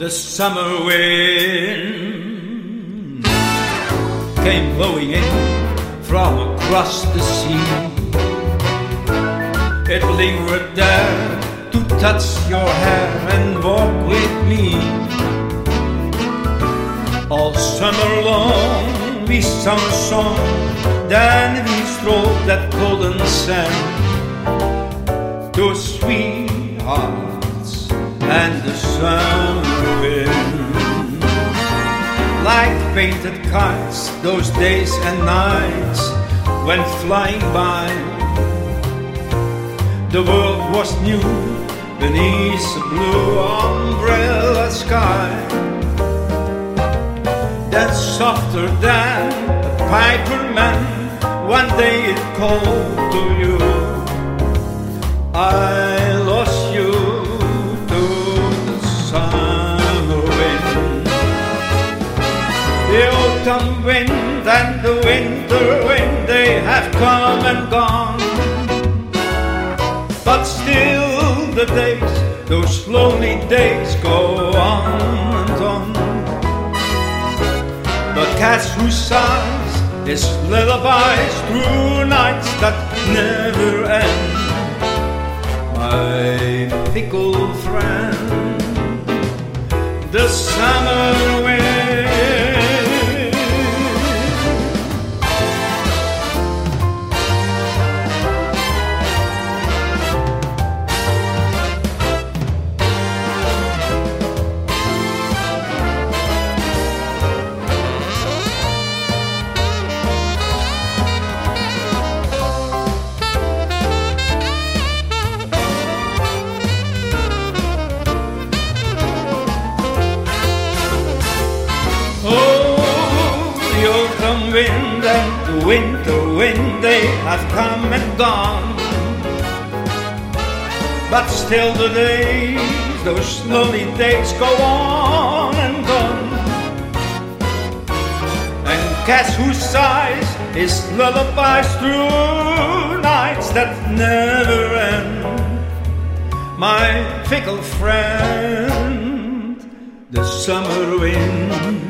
The summer wind came blowing in from across the sea. It lingered there to touch your hair and walk with me. All summer long we sung a song, then we strolled that golden sand. Two sweethearts and the wind. Like painted kites, those days and nights went flying by. The world was new beneath a blue umbrella sky. Then softer than a piper man, one day it called to you. Autumn wind and the winter wind, they have come and gone. But still the days, those lonely days go on and on. But cats who sighs his lullabies through nights that never end. My fickle friend, the summer wind and the winter wind, they have come and gone. But still the days, those lonely days go on and on. And cats who sighs his lullabies through nights that never end. My fickle friend, the summer wind.